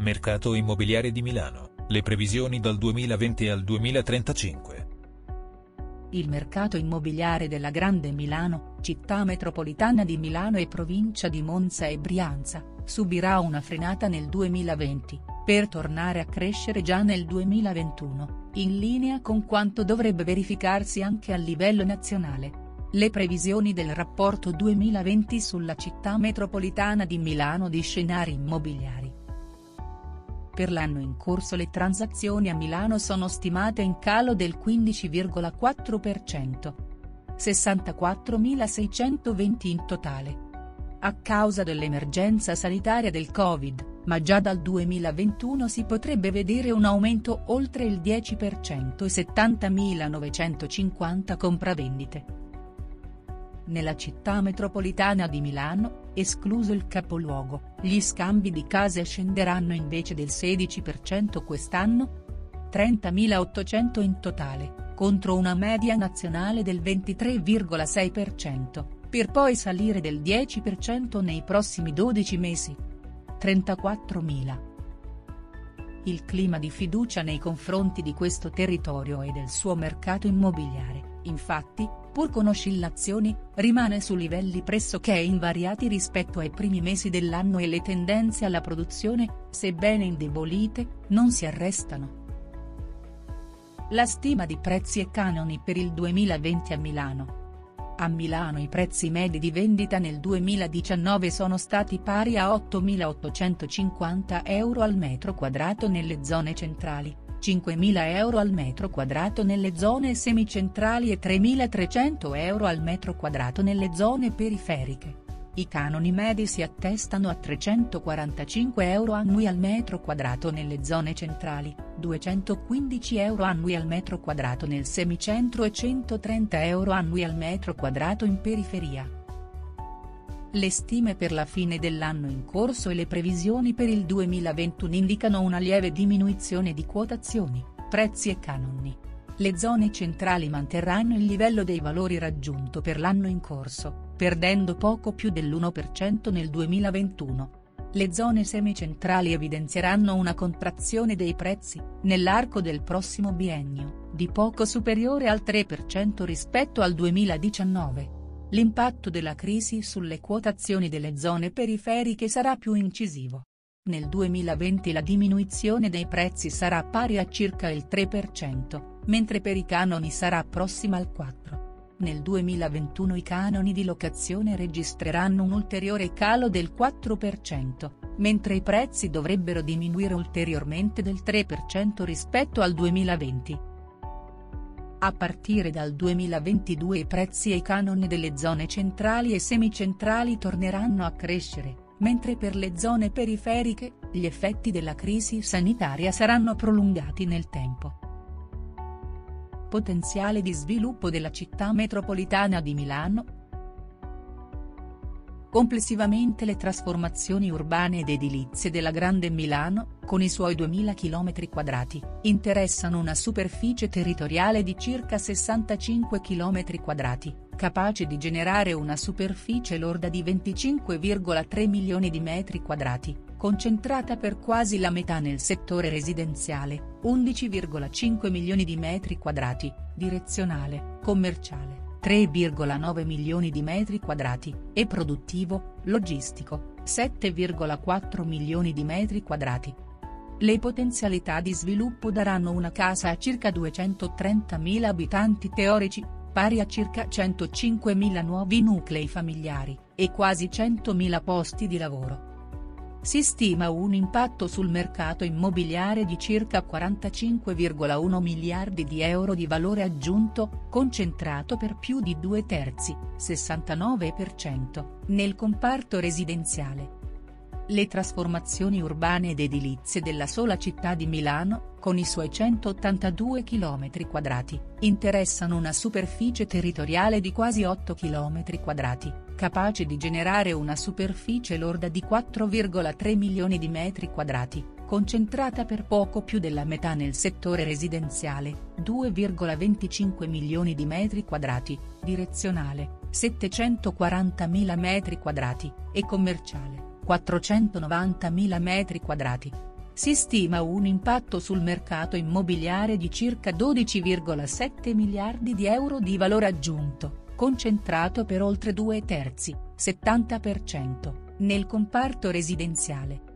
Mercato immobiliare di Milano, le previsioni dal 2020 al 2035. Il mercato immobiliare della Grande Milano, città metropolitana di Milano e provincia di Monza e Brianza, subirà una frenata nel 2020, per tornare a crescere già nel 2021, in linea con quanto dovrebbe verificarsi anche a livello nazionale. Le previsioni del rapporto 2020 sulla città metropolitana di Milano di scenari immobiliari. Per l'anno in corso le transazioni a Milano sono stimate in calo del 15,4%. 64.620 in totale. A causa dell'emergenza sanitaria del Covid, ma già dal 2021 si potrebbe vedere un aumento oltre il 10% e 70.950 compravendite nella città metropolitana di Milano, escluso il capoluogo, gli scambi di case scenderanno invece del 16% quest'anno? 30.800 in totale, contro una media nazionale del 23,6%, per poi salire del 10% nei prossimi 12 mesi. 34.000. Il clima di fiducia nei confronti di questo territorio e del suo mercato immobiliare, infatti, pur con oscillazioni, rimane su livelli pressoché invariati rispetto ai primi mesi dell'anno e le tendenze alla produzione, sebbene indebolite, non si arrestano. La stima di prezzi e canoni per il 2020 a Milano. A Milano i prezzi medi di vendita nel 2019 sono stati pari a 8.850 euro al metro quadrato nelle zone centrali 5.000 euro al metro quadrato nelle zone semicentrali e 3.300 euro al metro quadrato nelle zone periferiche. I canoni medi si attestano a 345 euro annui al metro quadrato nelle zone centrali, 215 euro annui al metro quadrato nel semicentro e 130 euro annui al metro quadrato in periferia. Le stime per la fine dell'anno in corso e le previsioni per il 2021 indicano una lieve diminuzione di quotazioni, prezzi e canoni. Le zone centrali manterranno il livello dei valori raggiunto per l'anno in corso, perdendo poco più dell'1% nel 2021. Le zone semicentrali evidenzieranno una contrazione dei prezzi, nell'arco del prossimo biennio, di poco superiore al 3% rispetto al 2019. L'impatto della crisi sulle quotazioni delle zone periferiche sarà più incisivo. Nel 2020 la diminuzione dei prezzi sarà pari a circa il 3%, mentre per i canoni sarà prossima al 4%. Nel 2021 i canoni di locazione registreranno un ulteriore calo del 4%, mentre i prezzi dovrebbero diminuire ulteriormente del 3% rispetto al 2020. A partire dal 2022 i prezzi e i canoni delle zone centrali e semicentrali torneranno a crescere, mentre per le zone periferiche, gli effetti della crisi sanitaria saranno prolungati nel tempo. Potenziale di sviluppo della città metropolitana di Milano, Complessivamente le trasformazioni urbane ed edilizie della Grande Milano, con i suoi 2000 km quadrati, interessano una superficie territoriale di circa 65 km quadrati, capace di generare una superficie lorda di 25,3 milioni di metri quadrati, concentrata per quasi la metà nel settore residenziale, 11,5 milioni di metri quadrati, direzionale, commerciale 3,9 milioni di metri quadrati, e produttivo, logistico, 7,4 milioni di metri quadrati. Le potenzialità di sviluppo daranno una casa a circa 230.000 abitanti teorici, pari a circa 105.000 nuovi nuclei familiari, e quasi 100.000 posti di lavoro. Si stima un impatto sul mercato immobiliare di circa 45,1 miliardi di euro di valore aggiunto, concentrato per più di due terzi, 69%, nel comparto residenziale. Le trasformazioni urbane ed edilizie della sola città di Milano, con i suoi 182 km quadrati, interessano una superficie territoriale di quasi 8 km quadrati, capace di generare una superficie lorda di 4,3 milioni di metri quadrati, concentrata per poco più della metà nel settore residenziale, 2,25 milioni di metri quadrati, direzionale, 740.000 metri quadrati, e commerciale, 490.000 metri quadrati. si stima un impatto sul mercato immobiliare di circa 12,7 miliardi di euro di valore aggiunto, concentrato per oltre due terzi, 70%, nel comparto residenziale.